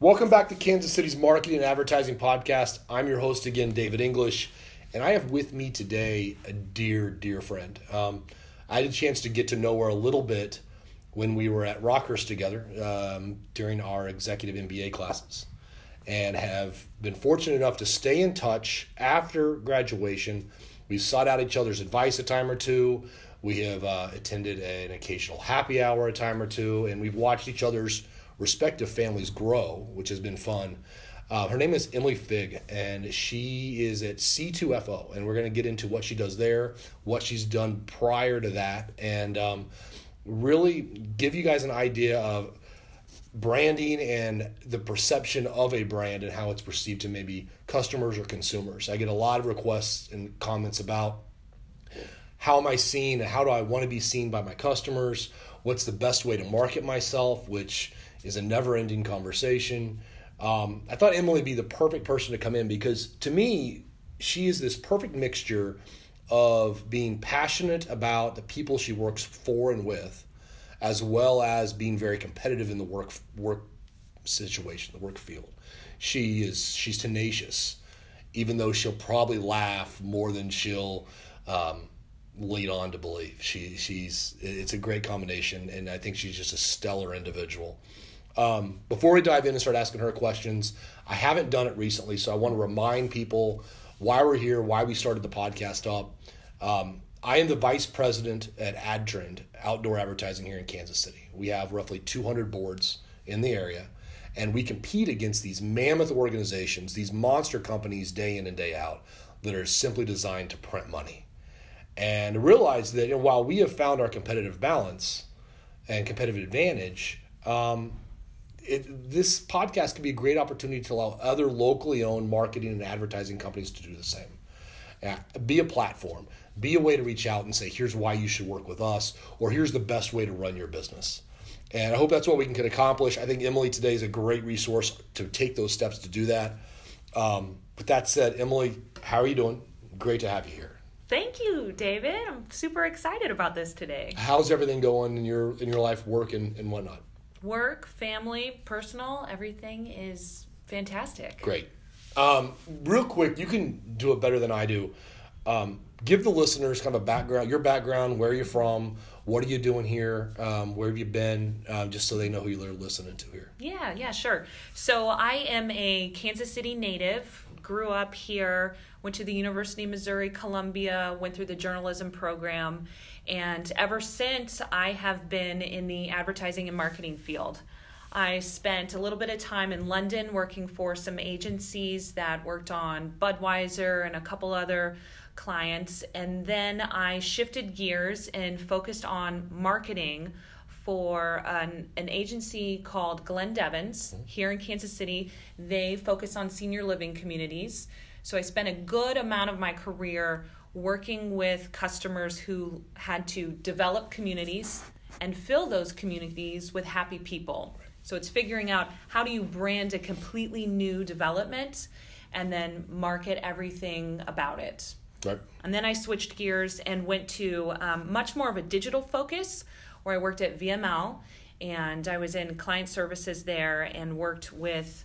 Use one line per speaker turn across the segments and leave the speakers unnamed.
Welcome back to Kansas City's Marketing and Advertising Podcast. I'm your host again, David English, and I have with me today a dear, dear friend. Um, I had a chance to get to know her a little bit when we were at Rockhurst together um, during our executive MBA classes, and have been fortunate enough to stay in touch after graduation. We've sought out each other's advice a time or two. We have uh, attended an occasional happy hour a time or two, and we've watched each other's respective families grow, which has been fun. Uh, her name is Emily Fig, and she is at C2FO, and we're going to get into what she does there, what she's done prior to that, and um, really give you guys an idea of branding and the perception of a brand and how it's perceived to maybe customers or consumers. I get a lot of requests and comments about how am I seen and how do I want to be seen by my customers? What's the best way to market myself, which is a never ending conversation. Um, I thought Emily would be the perfect person to come in because to me, she is this perfect mixture of being passionate about the people she works for and with, as well as being very competitive in the work work situation, the work field. She is she's tenacious, even though she'll probably laugh more than she'll um, lead on to believe. She she's it's a great combination, and I think she's just a stellar individual. Um, before we dive in and start asking her questions, I haven't done it recently, so I want to remind people why we're here, why we started the podcast up. Um, I am the vice president at AdTrend, outdoor advertising here in Kansas City. We have roughly 200 boards in the area, and we compete against these mammoth organizations, these monster companies day in and day out that are simply designed to print money. And realize that you know, while we have found our competitive balance and competitive advantage, um, it, this podcast can be a great opportunity to allow other locally owned marketing and advertising companies to do the same. Yeah, be a platform, be a way to reach out and say, here's why you should work with us, or here's the best way to run your business. And I hope that's what we can accomplish. I think Emily today is a great resource to take those steps to do that. Um, with that said, Emily, how are you doing? Great to have you here.
Thank you, David. I'm super excited about this today.
How's everything going in your in your life, work, and, and whatnot?
Work, family, personal, everything is fantastic.
Great. Um, real quick, you can do it better than I do. Um, give the listeners kind of a background, your background, where you're from, what are you doing here, um, where have you been, um, just so they know who you're listening to here.
Yeah, yeah, sure. So I am a Kansas City native, grew up here, went to the University of Missouri, Columbia, went through the journalism program, and ever since, I have been in the advertising and marketing field. I spent a little bit of time in London working for some agencies that worked on Budweiser and a couple other clients. And then I shifted gears and focused on marketing for an, an agency called Glynn Devins here in Kansas City. They focus on senior living communities. So I spent a good amount of my career working with customers who had to develop communities and fill those communities with happy people. So it's figuring out how do you brand a completely new development and then market everything about it.
Right.
And then I switched gears and went to um, much more of a digital focus where I worked at VML and I was in client services there and worked with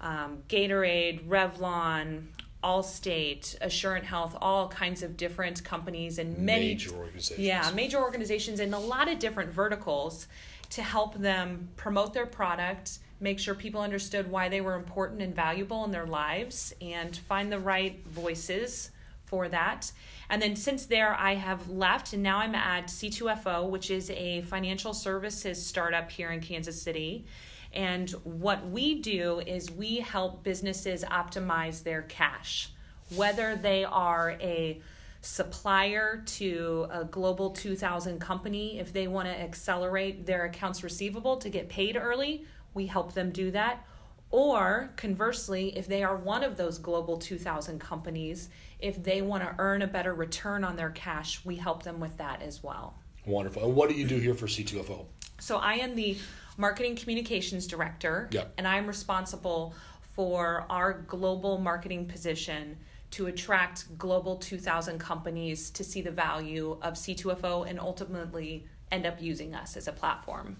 um, Gatorade, Revlon, Allstate, Assurant Health, all kinds of different companies and many
major organizations.
Yeah, major organizations in a lot of different verticals to help them promote their product, make sure people understood why they were important and valuable in their lives, and find the right voices for that. And then since there, I have left, and now I'm at C2FO, which is a financial services startup here in Kansas City. And what we do is we help businesses optimize their cash, whether they are a supplier to a global 2000 company, if they want to accelerate their accounts receivable to get paid early, we help them do that. Or conversely, if they are one of those global 2000 companies, if they want to earn a better return on their cash, we help them with that as well.
Wonderful. And what do you do here for C2FO?
So I am the marketing communications director,
Yep.
and I'm responsible for our global marketing position to attract global 2000 companies to see the value of C2FO and ultimately end up using us as a platform.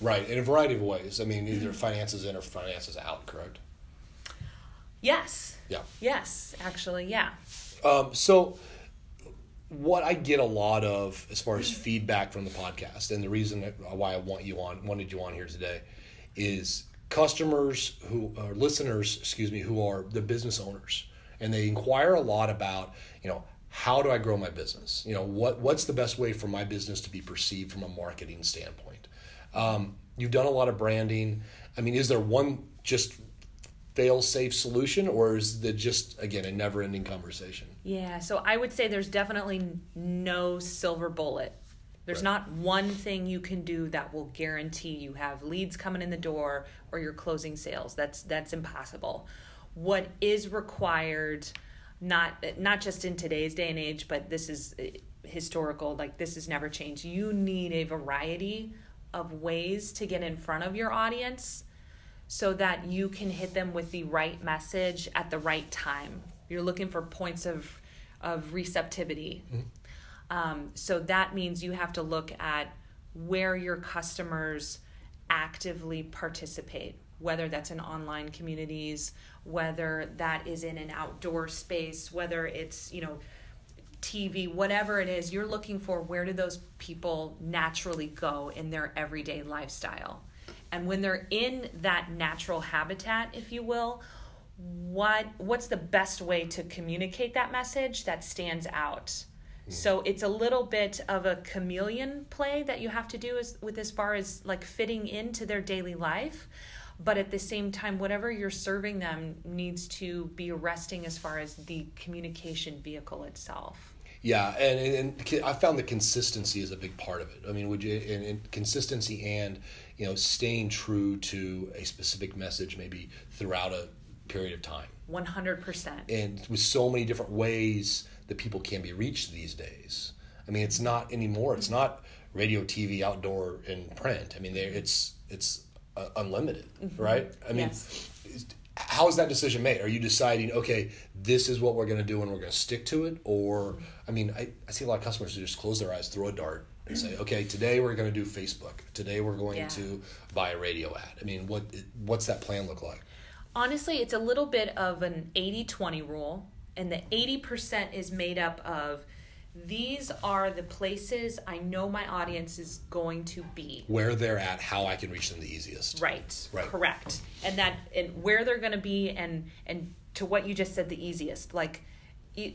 Right, in a variety of ways. I mean, either finances in or finances out, correct?
Yes.
Yeah.
Yes, actually, yeah.
Um, so, what I get a lot of as far as feedback from the podcast, and the reason that, why I want you on, wanted you on here today, is customers who are listeners, excuse me, who are the business owners, and they inquire a lot about, you know, how do I grow my business? You know, what what's the best way for my business to be perceived from a marketing standpoint? Um, you've done a lot of branding. I mean, is there one just fail safe solution or is it just again a never ending conversation
yeah so i would say there's definitely no silver bullet there's right. not one thing you can do that will guarantee you have leads coming in the door or you're closing sales that's that's impossible what is required not not just in today's day and age but this is eh, historical like this has never changed you need a variety of ways to get in front of your audience so that you can hit them with the right message at the right time. You're looking for points of of receptivity. Mm-hmm. Um, so that means you have to look at where your customers actively participate, whether that's in online communities, whether that is in an outdoor space, whether it's, you know, TV, whatever it is, you're looking for where do those people naturally go in their everyday lifestyle? And when they're in that natural habitat if you will what what's the best way to communicate that message that stands out? Mm-hmm. so it's a little bit of a chameleon play that you have to do as, with as far as like fitting into their daily life but at the same time whatever you're serving them needs to be arresting as far as the communication vehicle itself
yeah, and, and I found that consistency is a big part of it. I mean, would you and, and, consistency and you know staying true to a specific message maybe throughout a period of time.
One hundred percent.
And with so many different ways that people can be reached these days. I mean, it's not anymore. It's not radio, TV, outdoor, and print. I mean, there it's it's uh, unlimited, mm-hmm. right? I mean. Yes how is that decision made? Are you deciding, okay, this is what we're going to do and we're going to stick to it? Or, I mean, I, I see a lot of customers who just close their eyes, throw a dart, and say, okay, today we're going to do Facebook. Today we're going yeah. to buy a radio ad. I mean, what what's that plan look like?
Honestly, it's a little bit of an 80 20 rule, and the 80% is made up of these are the places I know my audience is going to be.
Where they're at, how I can reach them the easiest.
Right. Right. Correct. And that and where they're going to be and and to what you just said the easiest. Like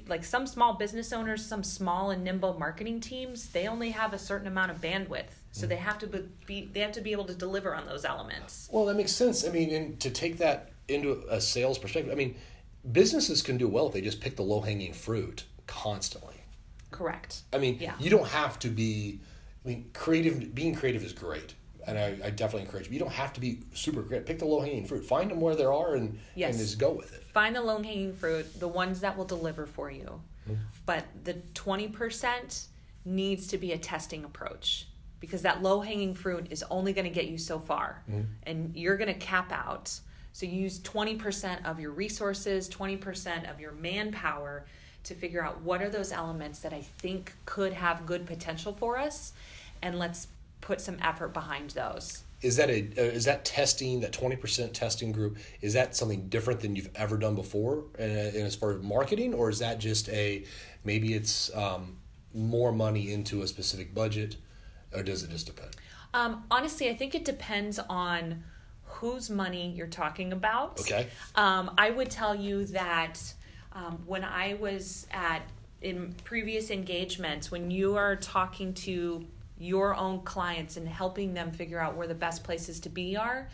like some small business owners, some small and nimble marketing teams, they only have a certain amount of bandwidth. So mm they have to be they have to be able to deliver on those elements.
Well, that makes sense. I mean, and to take that into a sales perspective, I mean, businesses can do well if they just pick the low-hanging fruit constantly
Correct.
I mean, yeah. you don't have to be. I mean, creative. Being creative is great, and I, I definitely encourage you. You don't have to be super great. Pick the low hanging fruit. Find them where there are, and yes. and just go with it.
Find the low hanging fruit, the ones that will deliver for you. Mm-hmm. But the twenty percent needs to be a testing approach because that low hanging fruit is only going to get you so far, mm-hmm. and you're going to cap out. So use 20% of your resources, 20% of your manpower to figure out what are those elements that I think could have good potential for us, and let's put some effort behind those.
Is that a uh, is that testing that twenty percent testing group? Is that something different than you've ever done before, and, and as far as marketing, or is that just a maybe it's um, more money into a specific budget, or does it just depend?
Um, honestly, I think it depends on whose money you're talking about.
Okay.
Um, I would tell you that um, when I was at in previous engagements, when you are talking to your own clients and helping them figure out where the best places to be are,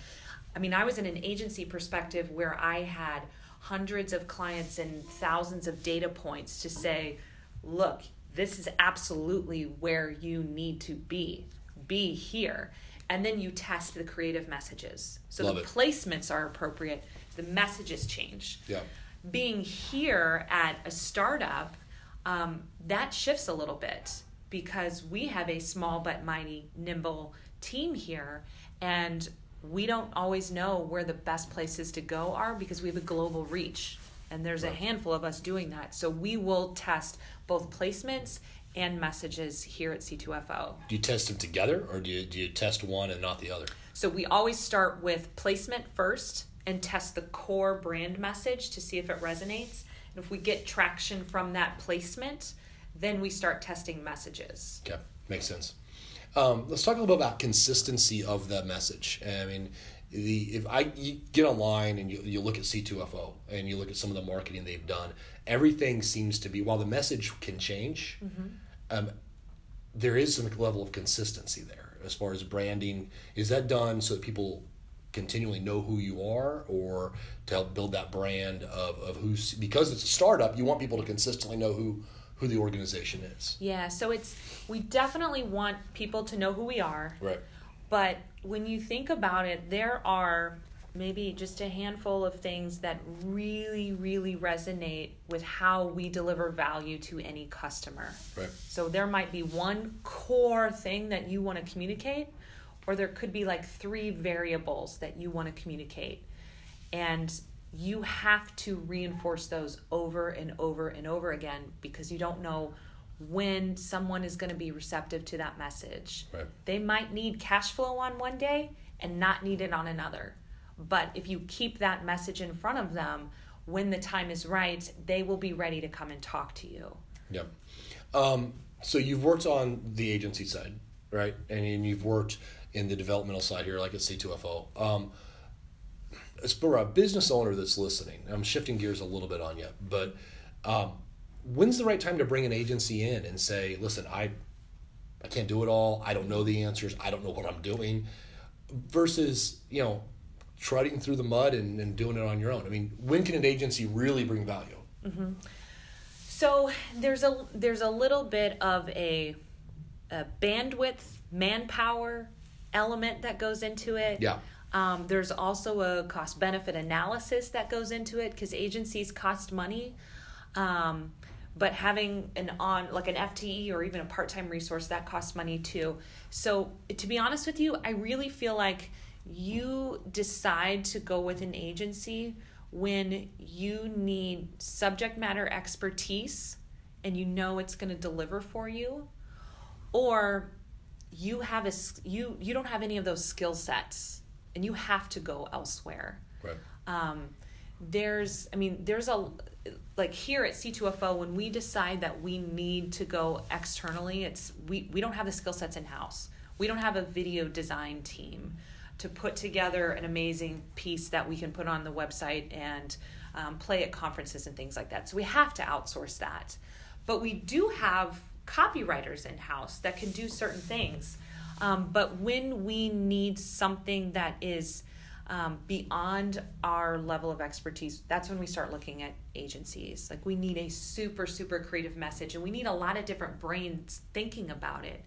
I mean, I was in an agency perspective where I had hundreds of clients and thousands of data points to say, look, this is absolutely where you need to be. Be here. And then you test the creative messages. So Love the it. placements are appropriate, the messages change.
Yeah
being here at a startup, um, that shifts a little bit because we have a small but mighty, nimble team here, and we don't always know where the best places to go are because we have a global reach. And there's right. a handful of us doing that. So we will test both placements and messages here at C2FO.
Do you test them together or do you, do you test one and not the other?
So we always start with placement first and test the core brand message to see if it resonates. And if we get traction from that placement, then we start testing messages.
Okay, makes sense. Um, let's talk a little bit about consistency of the message. I mean, the if I you get online and you, you look at C2FO and you look at some of the marketing they've done, everything seems to be while the message can change, mm-hmm. um, there is some level of consistency there as far as branding. Is that done so that people continually know who you are or to help build that brand of, of who's because it's a startup you want people to consistently know who who the organization is.
Yeah so it's we definitely want people to know who we are.
Right.
But when you think about it there are maybe just a handful of things that really really resonate with how we deliver value to any customer.
Right.
So there might be one core thing that you want to communicate or there could be like three variables that you want to communicate. And you have to reinforce those over and over and over again because you don't know when someone is going to be receptive to that message.
Right.
they might need cash flow on one day and not need it on another. But if you keep that message in front of them when the time is right they will be ready to come and talk to you.
Yep. Um, so you've worked on the agency side right? And you've worked in the developmental side here, like at C2FO. Um, as for a business owner that's listening, I'm shifting gears a little bit on you, but um, when's the right time to bring an agency in and say, listen, I, I can't do it all. I don't know the answers. I don't know what I'm doing. Versus, you know, trudging through the mud and, and doing it on your own. I mean, when can an agency really bring value?
Mm-hmm. So there's a there's a little bit of a, a bandwidth, manpower, element that goes into it.
Yeah.
Um, there's also a cost benefit analysis that goes into it because agencies cost money. Um, but having an on like an FTE or even a part-time resource that costs money too. So to be honest with you, I really feel like you decide to go with an agency when you need subject matter expertise and you know it's going to deliver for you or you have a you you don't have any of those skill sets and you have to go elsewhere.
Right.
Um, there's i mean there's a like here at c2fo when we decide that we need to go externally it's we we don't have the skill sets in house we don't have a video design team to put together an amazing piece that we can put on the website and um, play at conferences and things like that. So we have to outsource that. But we do have copywriters in house that can do certain things. Um, but when we need something that is um, beyond our level of expertise, that's when we start looking at agencies. Like we need a super, super creative message, and we need a lot of different brains thinking about it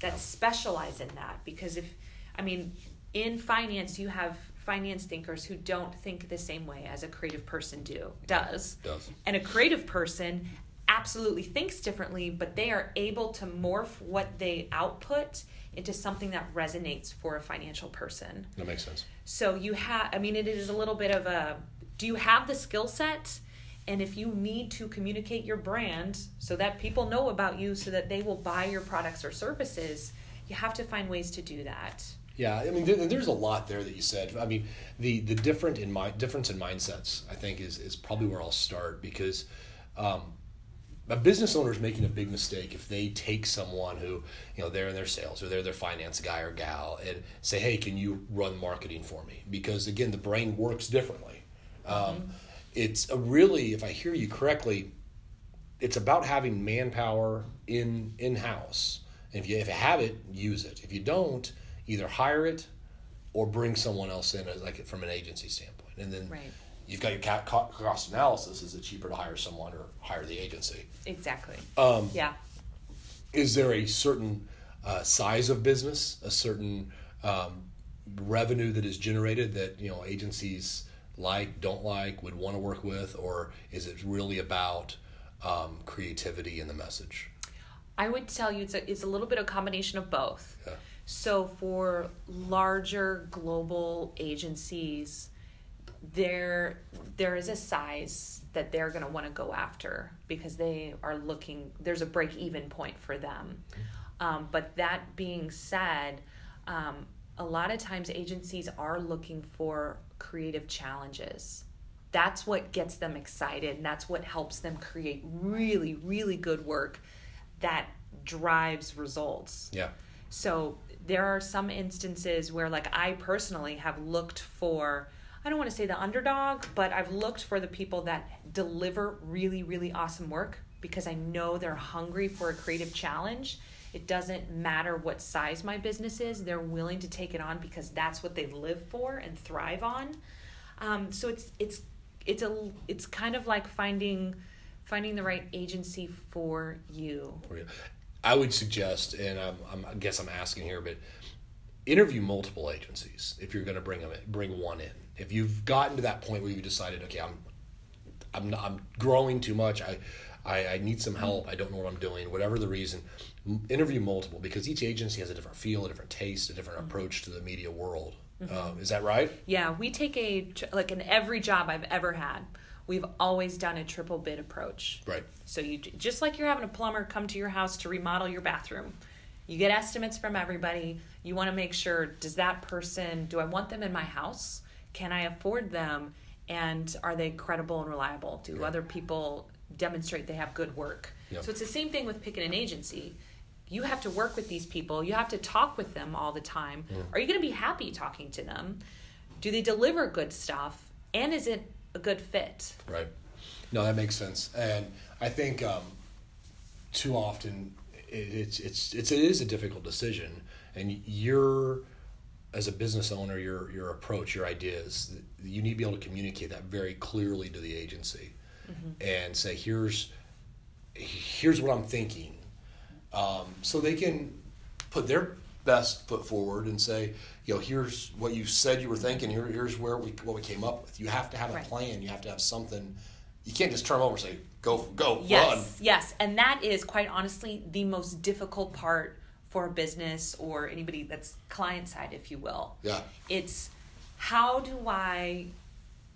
that specialize in that. Because if, I mean, in finance, you have finance thinkers who don't think the same way as a creative person do does.
Does.
And a creative person absolutely thinks differently, but they are able to morph what they output into something that resonates for a financial person.
That makes sense.
So you have, I mean, it is a little bit of a do you have the skill set? And if you need to communicate your brand so that people know about you so that they will buy your products or services, you have to find ways to do that.
Yeah, I mean, there's a lot there that you said. I mean, the the different in my difference in mindsets, I think, is is probably where I'll start because um, a business owner is making a big mistake if they take someone who you know they're in their sales or they're their finance guy or gal and say hey can you run marketing for me? Because again the brain works differently. Um, mm-hmm. um, it's a really if i hear you correctly it's about having manpower in in house and if you if you have it use it. If you don't either hire it or bring someone else in like from an agency standpoint. And then
right
you've got your cost analysis. Is it cheaper to hire someone or hire the agency?
Exactly.
Um,
yeah.
Is there a certain uh, size of business, a certain um, revenue that is generated that you know agencies like, don't like, would want to work with, or is it really about um, creativity in the message?
I would tell you it's a, it's a little bit of a combination of both.
Yeah.
So for larger global agencies, there there is a size that they're going to want to go after because they are looking there's a break even point for them. Um, but that being said um, a lot of times agencies are looking for creative challenges. That's what gets them excited and that's what helps them create really really good work that drives results.
Yeah.
so there are some instances where like I personally have looked for I don't want to say the underdog, but I've looked for the people that deliver really really awesome work because I know they're hungry for a creative challenge. It doesn't matter what size my business is, they're willing to take it on because that's what they live for and thrive on. Um, so it's it's it's a it's kind of like finding finding the right agency for you.
I would suggest, and I'm, I'm, I guess I'm asking here, but interview multiple agencies if you're going to bring them in, bring one in. If you've gotten to that point where you decided, okay, I'm I'm not, I'm growing too much. I, I I need some help. I don't know what I'm doing. Whatever the reason, interview multiple because each agency has a different feel, a different taste, a different approach to the media world. Um, is that right?
Yeah, we take a like in every job I've ever had, we've always done a triple bid approach.
Right.
So you just like you're having a plumber come to your house to remodel your bathroom. You get estimates from everybody. You want to make sure does that person do I want them in my house? Can I afford them? And are they credible and reliable? Do other people demonstrate they have good work?
Yeah.
So it's the same thing with picking an agency. You have to work with these people. You have to talk with them all the time. Are you going to be happy talking to them? Do they deliver good stuff? And is it a good fit?
Right. No, that makes sense, and I think um, too often it, it's it's it's it is a difficult decision, and you're as a business owner, your your approach, your ideas, you need to be able to communicate that very clearly to the agency, and say here's here's what I'm thinking, um, so they can put their best foot forward and say, you know, here's what you said you were thinking. Here, here's where we what we came up with. You have to have a
Right.
plan. You have to have something. You can't just turn over and say, go, go,
Yes,
run.
yes, and that is quite honestly the most difficult part for a business or anybody that's client side, if you will.
Yeah.
It's how do I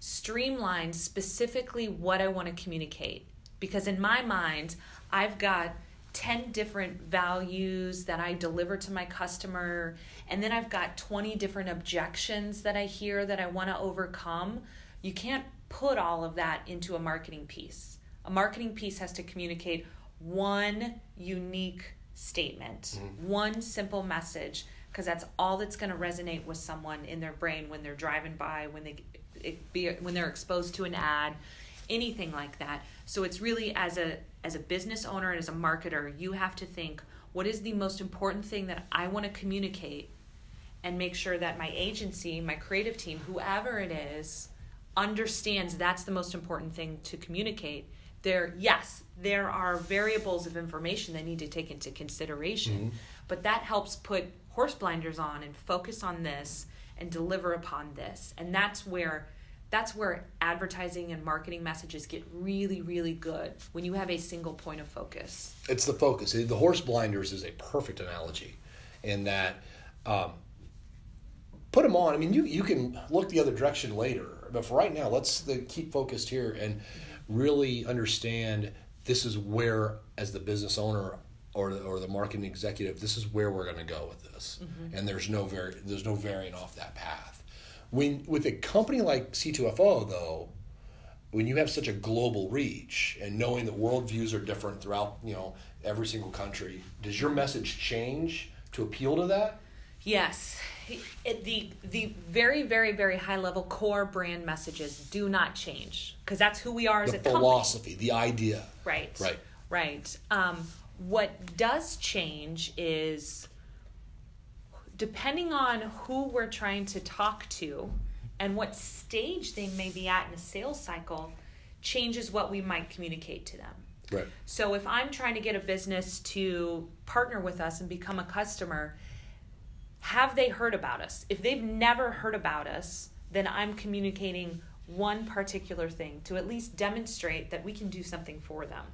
streamline specifically what I want to communicate? Because in my mind, I've got 10 different values that I deliver to my customer, and then I've got 20 different objections that I hear that I want to overcome. You can't put all of that into a marketing piece. A marketing piece has to communicate one unique statement, mm-hmm. one simple message, because that's all that's going to resonate with someone in their brain when they're driving by, when they it be when they're exposed to an ad, anything like that. So it's really as a as a business owner and as a marketer, you have to think what is the most important thing that I want to communicate and make sure that my agency, my creative team, whoever it is, understands that's the most important thing to communicate. There, yes, there are variables of information they need to take into consideration, but that helps put horse blinders on and focus on this and deliver upon this. And that's where that's where advertising and marketing messages get really, really good when you have a single point of focus.
It's the focus. The horse blinders is a perfect analogy in that um, put them on. I mean, you, you can look the other direction later, but for right now, let's the, keep focused here and really understand this is where, as the business owner or the, or the marketing executive, this is where we're going to go with this, mm-hmm. and there's no vari- there's no varying off that path. When with a company like C2FO though, when you have such a global reach and knowing that worldviews are different throughout you know every single country does your message change to appeal to that?
Yes, it, the the very very very high level core brand messages do not change because that's who we are as
the
a company.
philosophy the idea
Right.
Right.
Right. Um, what does change is depending on who we're trying to talk to and what stage they may be at in a sales cycle changes what we might communicate to them.
right
So if I'm trying to get a business to partner with us and become a customer, have they heard about us? If they've never heard about us, then I'm communicating one particular thing to at least demonstrate that we can do something for them.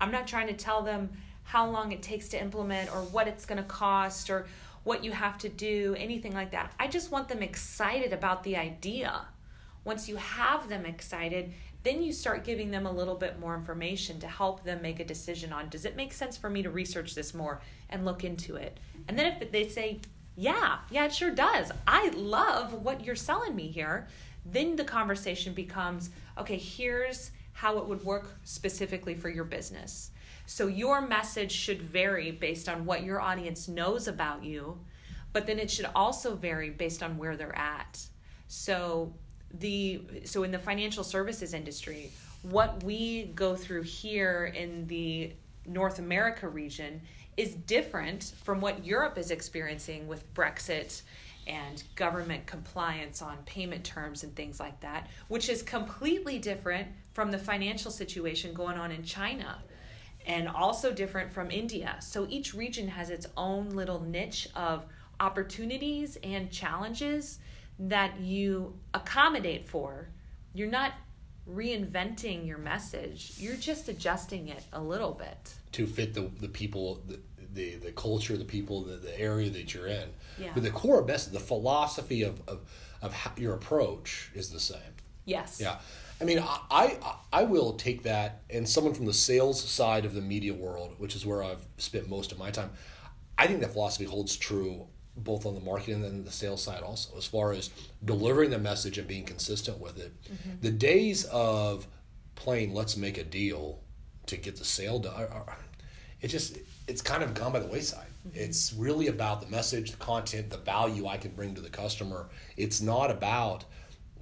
I'm not trying to tell them how long it takes to implement or what it's going to cost or what you have to do, anything like that. I just want them excited about the idea. Once you have them excited, then you start giving them a little bit more information to help them make a decision on does it make sense for me to research this more and look into it. And then if they say, yeah, yeah, it sure does. I love what you're selling me here. Then the conversation becomes, okay, here's how it would work specifically for your business. So your message should vary based on what your audience knows about you, but then it should also vary based on where they're at. So the so in the financial services industry, what we go through here in the North America region is different from what Europe is experiencing with Brexit and government compliance on payment terms and things like that, which is completely different from the financial situation going on in China and also different from India. So each region has its own little niche of opportunities and challenges that you accommodate for. You're not reinventing your message, you're just adjusting it a little bit
to fit the, the people, the, the, the culture, the people, the, the area that you're in.
Yeah.
But the core message, the philosophy of, of, of your approach is the same.
Yes.
Yeah. I mean, I, I I will take that, and someone from the sales side of the media world, which is where I've spent most of my time, I think that philosophy holds true both on the marketing and the sales side also, as far as delivering the message and being consistent with it. Mm-hmm. The days of playing "let's make a deal" to get the sale done, it just it's kind of gone by the wayside. Mm-hmm. It's really about the message, the content, the value I can bring to the customer. It's not about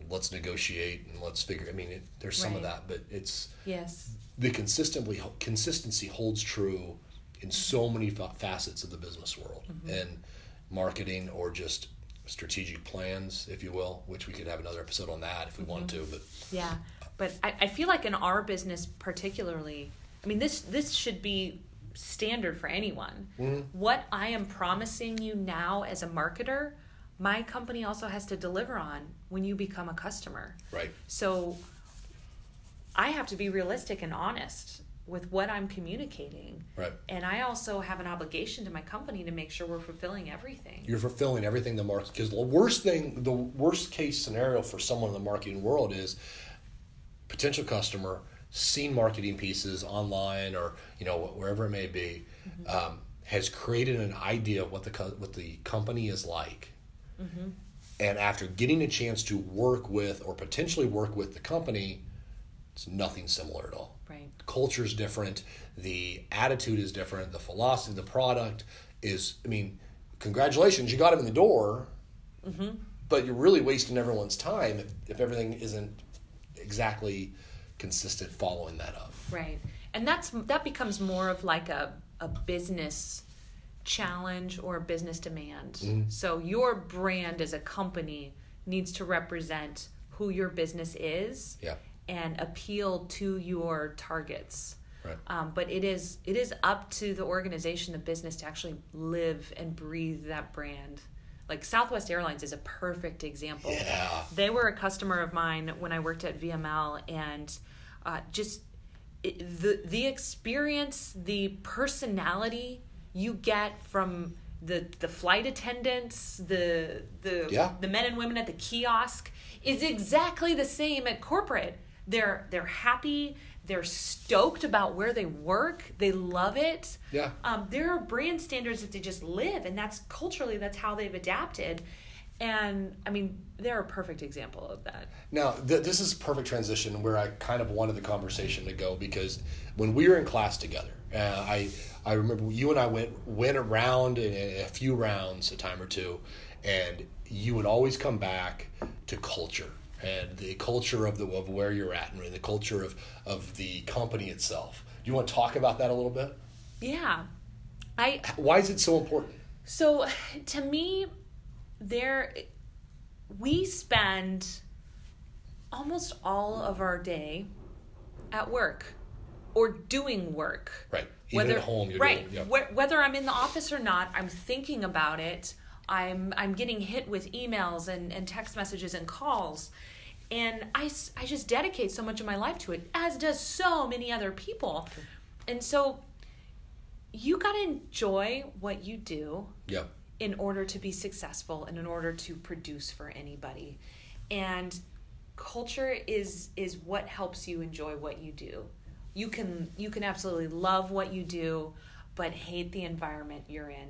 let's negotiate and let's figure. I mean, it, there's some right. of that, but it's
yes
the consistently consistency holds true in so many facets of the business world mm-hmm. and marketing or just strategic plans, if you will, which we could have another episode on that if we mm-hmm. wanted to. But
yeah, but I, I feel like in our business particularly, I mean this this should be standard for anyone. Mm-hmm. What I am promising you now as a marketer my company also has to deliver on when you become a customer.
Right.
So I have to be realistic and honest with what I'm communicating.
Right.
And I also have an obligation to my company to make sure we're fulfilling everything.
You're fulfilling everything the market because the worst thing, the worst case scenario for someone in the marketing world is potential customer seen marketing pieces online or you know wherever it may be mm-hmm. um, has created an idea of what the what the company is like Mm-hmm. And after getting a chance to work with or potentially work with the company, it's nothing similar at all.
Right.
Culture is different. The attitude is different. The philosophy, the product is, I mean, congratulations, you got him in the door, mm-hmm. but you're really wasting everyone's time if, if everything isn't exactly consistent following that up.
Right. And that's that becomes more of like a, a business challenge or a business demand. Mm-hmm. So your brand as a company needs to represent who your business is
yeah.
and appeal to your targets.
Right.
Um, but it is it is up to the organization, the business, to actually live and breathe that brand. Like Southwest Airlines is a perfect example.
Yeah.
They were a customer of mine when I worked at VML, and uh, just it, the the experience, the personality you get from the the flight attendants, the the
yeah.
the men and women at the kiosk is exactly the same at corporate. They're they're happy. They're stoked about where they work. They love it.
Yeah.
Um, there are brand standards that they just live, and that's culturally that's how they've adapted. And I mean, they're a perfect example of that.
Now, th- this is perfect transition where I kind of wanted the conversation to go because when we were in class together, uh, I I remember you and I went went around a, a few rounds, a time or two, and you would always come back to culture and the culture of the of where you're at and the culture of of the company itself. Do you want to talk about that a little bit?
Yeah, I.
Why is it so important?
So, to me, there, we spend almost all of our day at work or doing work.
Right. Even whether, at home,
right.
Doing,
yeah. whether I'm in the office or not, I'm thinking about it. I'm I'm getting hit with emails and, and text messages and calls. And I, I just dedicate so much of my life to it, as does so many other people. And so you got to enjoy what you do
yep.
in order to be successful and in order to produce for anybody. And culture is is what helps you enjoy what you do. You can you can absolutely love what you do, but hate the environment you're in,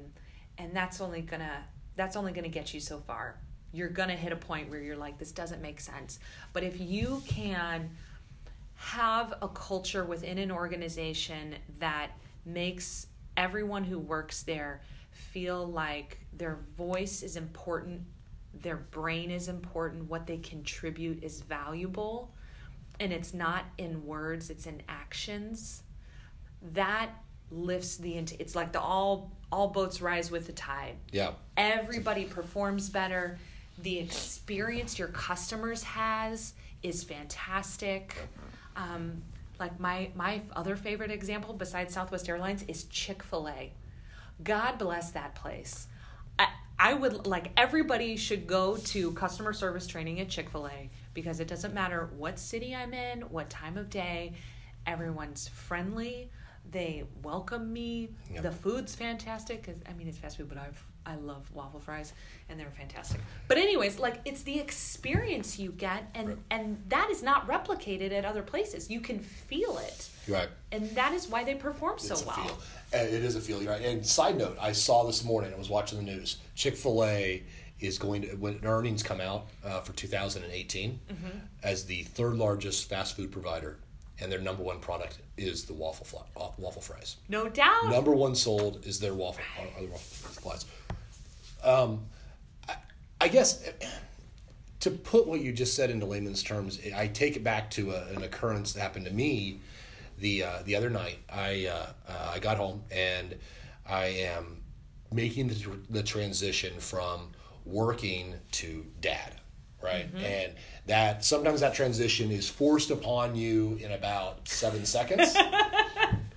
and that's only gonna that's only gonna get you so far. You're gonna hit a point where you're like, this doesn't make sense. But if you can have a culture within an organization that makes everyone who works there feel like their voice is important, their brain is important, what they contribute is valuable, and it's not in words, it's in actions. That lifts the it's like the all all boats rise with the tide.
Yeah.
Everybody performs better. The experience your customers has is fantastic. Um, like my my other favorite example besides Southwest Airlines is Chick Fil A. God bless that place. I, I would like everybody should go to customer service training at Chick Fil A because it doesn't matter what city I'm in, what time of day, everyone's friendly. They welcome me.
Yep.
The food's fantastic. 'cause- I mean, it's fast food, but I've I love waffle fries, and they're fantastic. But anyways, like it's the experience you get, and
Right.
and that is not replicated at other places. You can feel it,
right.
and that is why they perform so
a
well.
feel. It is a feel. Right. And side note, I saw this morning. I was watching the news. Chick Fil A is going to when earnings come out uh, for 2018
Mm-hmm.
as the third largest fast food provider, and their number one product is the waffle fly, uh, waffle fries.
No doubt.
Number one sold is their waffle, are their waffle fries. Um, I, I guess to put what you just said into layman's terms, I take it back to a, an occurrence that happened to me the uh, the other night. I uh, uh, I got home and I am making the, tr- the transition from working to dad, right? And that sometimes that transition is forced upon you in about seven seconds.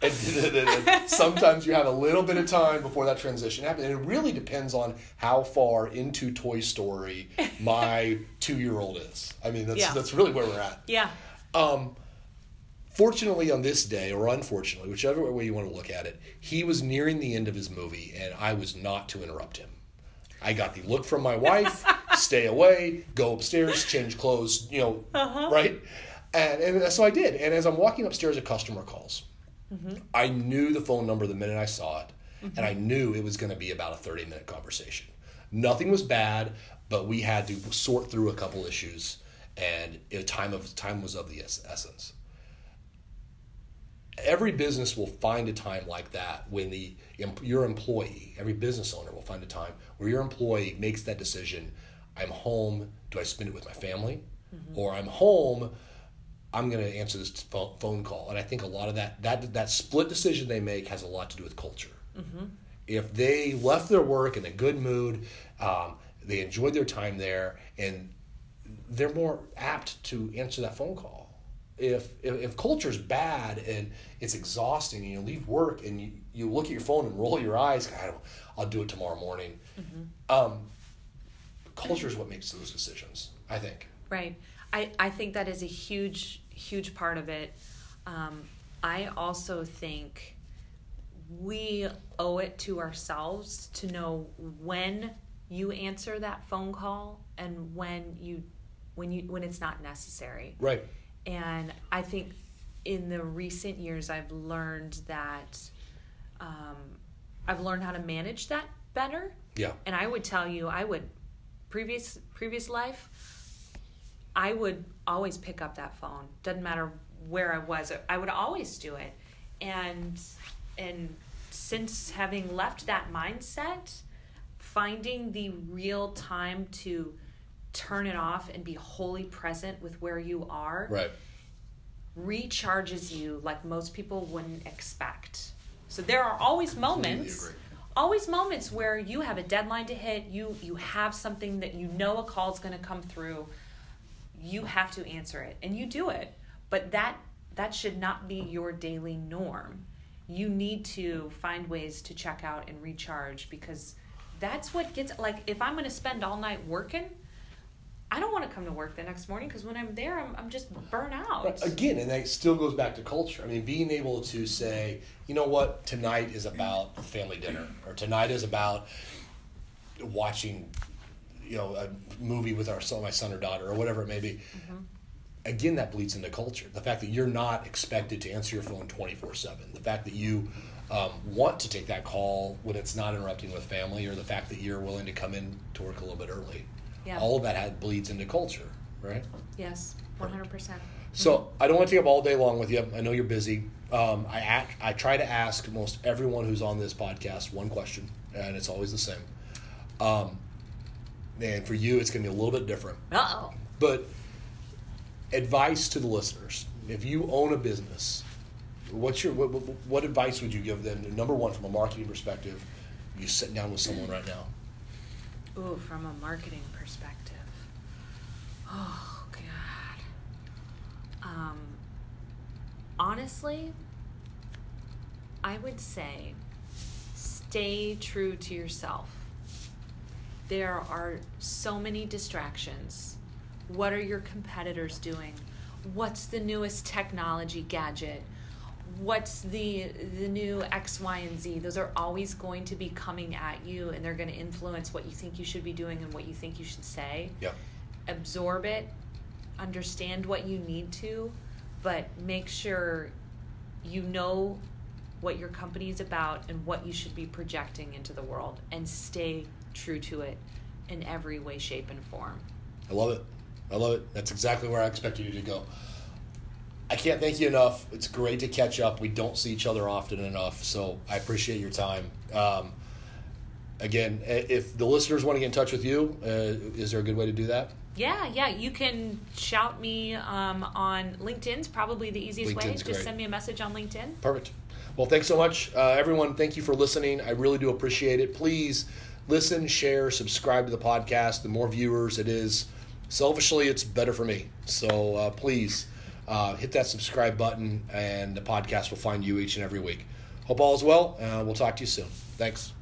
Sometimes you have a little bit of time before that transition happens. And it really depends on how far into Toy Story my two year old is. I mean, that's,
Yeah.
that's really where we're at.
Yeah.
Um, fortunately, on this day, or unfortunately, whichever way you want to look at it, he was nearing the end of his movie, and I was not to interrupt him. I got the look from my wife, stay away, go upstairs, change clothes, you know, uh-huh. right? And, and so I did. And as I'm walking upstairs, a customer calls. Mm-hmm. I knew the phone number the minute I saw it, and mm-hmm. I knew it was going to be about a 30 minute conversation. Nothing was bad, but we had to sort through a couple issues, and it, time of time was of the essence every business will find a time like that when the your employee, every business owner will find a time where your employee makes that decision. I'm home. Do I spend it with my family, or I'm home? I'm going to answer this phone call. And I think a lot of that that that split decision they make has a lot to do with culture. If they left their work in a good mood, um, they enjoyed their time there, and they're more apt to answer that phone call. If, if if culture's bad and it's exhausting, and you leave work and you, you look at your phone and roll your eyes, I don't, I'll do it tomorrow morning. Um, culture is what makes those decisions. I think.
Right. I, I think that is a huge, huge part of it. Um, I also think we owe it to ourselves to know when you answer that phone call and when you when you when it's not necessary.
Right.
And I think in the recent years, I've learned that um, I've learned how to manage that better.
Yeah.
And I would tell you, I would previous previous life, I would always pick up that phone. Doesn't matter where I was. I would always do it. And and since having left that mindset, finding the real time to turn it off and be wholly present with where you are
Right.
recharges you like most people wouldn't expect. So there are always moments. Always moments where you have a deadline to hit, you you have something that you know a call is going to come through. You have to answer it and you do it. But that that should not be your daily norm. You need to find ways to check out and recharge because that's what gets like if I'm going to spend all night working, I don't want to come to work the next morning because when I'm there, I'm, I'm just burnt out.
Right. Again, and that still goes back to culture. I mean, being able to say, you know what, tonight is about family dinner, or tonight is about watching, you know, a movie with our son, my son or daughter, or whatever it may be. again, that bleeds into culture. The fact that you're not expected to answer your phone 24 7, the fact that you um, want to take that call when it's not interrupting with family, or the fact that you're willing to come in to work a little bit early.
Yeah.
All of that had, bleeds into culture, right?
Yes, 100%.
So I don't want to take up all day long with you. I know you're busy. Um, I act, I try to ask most everyone who's on this podcast one question, and it's always the same. Um, and for you, it's going to be a little bit different.
Uh oh.
But advice to the listeners: If you own a business, what's your what, what, what advice would you give them? Number one, from a marketing perspective, you sitting down with someone right now.
Ooh, from a marketing perspective. Oh, God. Um, honestly, I would say stay true to yourself. There are so many distractions. What are your competitors doing? What's the newest technology gadget? What's the the new X, Y, and Z? Those are always going to be coming at you, and they're going to influence what you think you should be doing and what you think you should say
Yeah.
absorb it, understand what you need to, but make sure you know what your company is about and what you should be projecting into the world and stay true to it in every way, shape, and form.
I love it. I love it. That's exactly where I expected you to go. I can't thank you enough. It's great to catch up. We don't see each other often enough, so I appreciate your time. Um, again, if the listeners want to get in touch with you, uh, is there a good way to do that?
Yeah, yeah, you can shout me um, on LinkedIn's probably the easiest way.
LinkedIn's
Just
great.
send me a message on LinkedIn.
Perfect. Well, thanks so much, uh, everyone. Thank you for listening. I really do appreciate it. Please listen, share, subscribe to the podcast. The more viewers it is, selfishly, it's better for me. So uh, please uh, hit that subscribe button, and the podcast will find you each and every week. Hope all is well. and we'll talk to you soon. Thanks.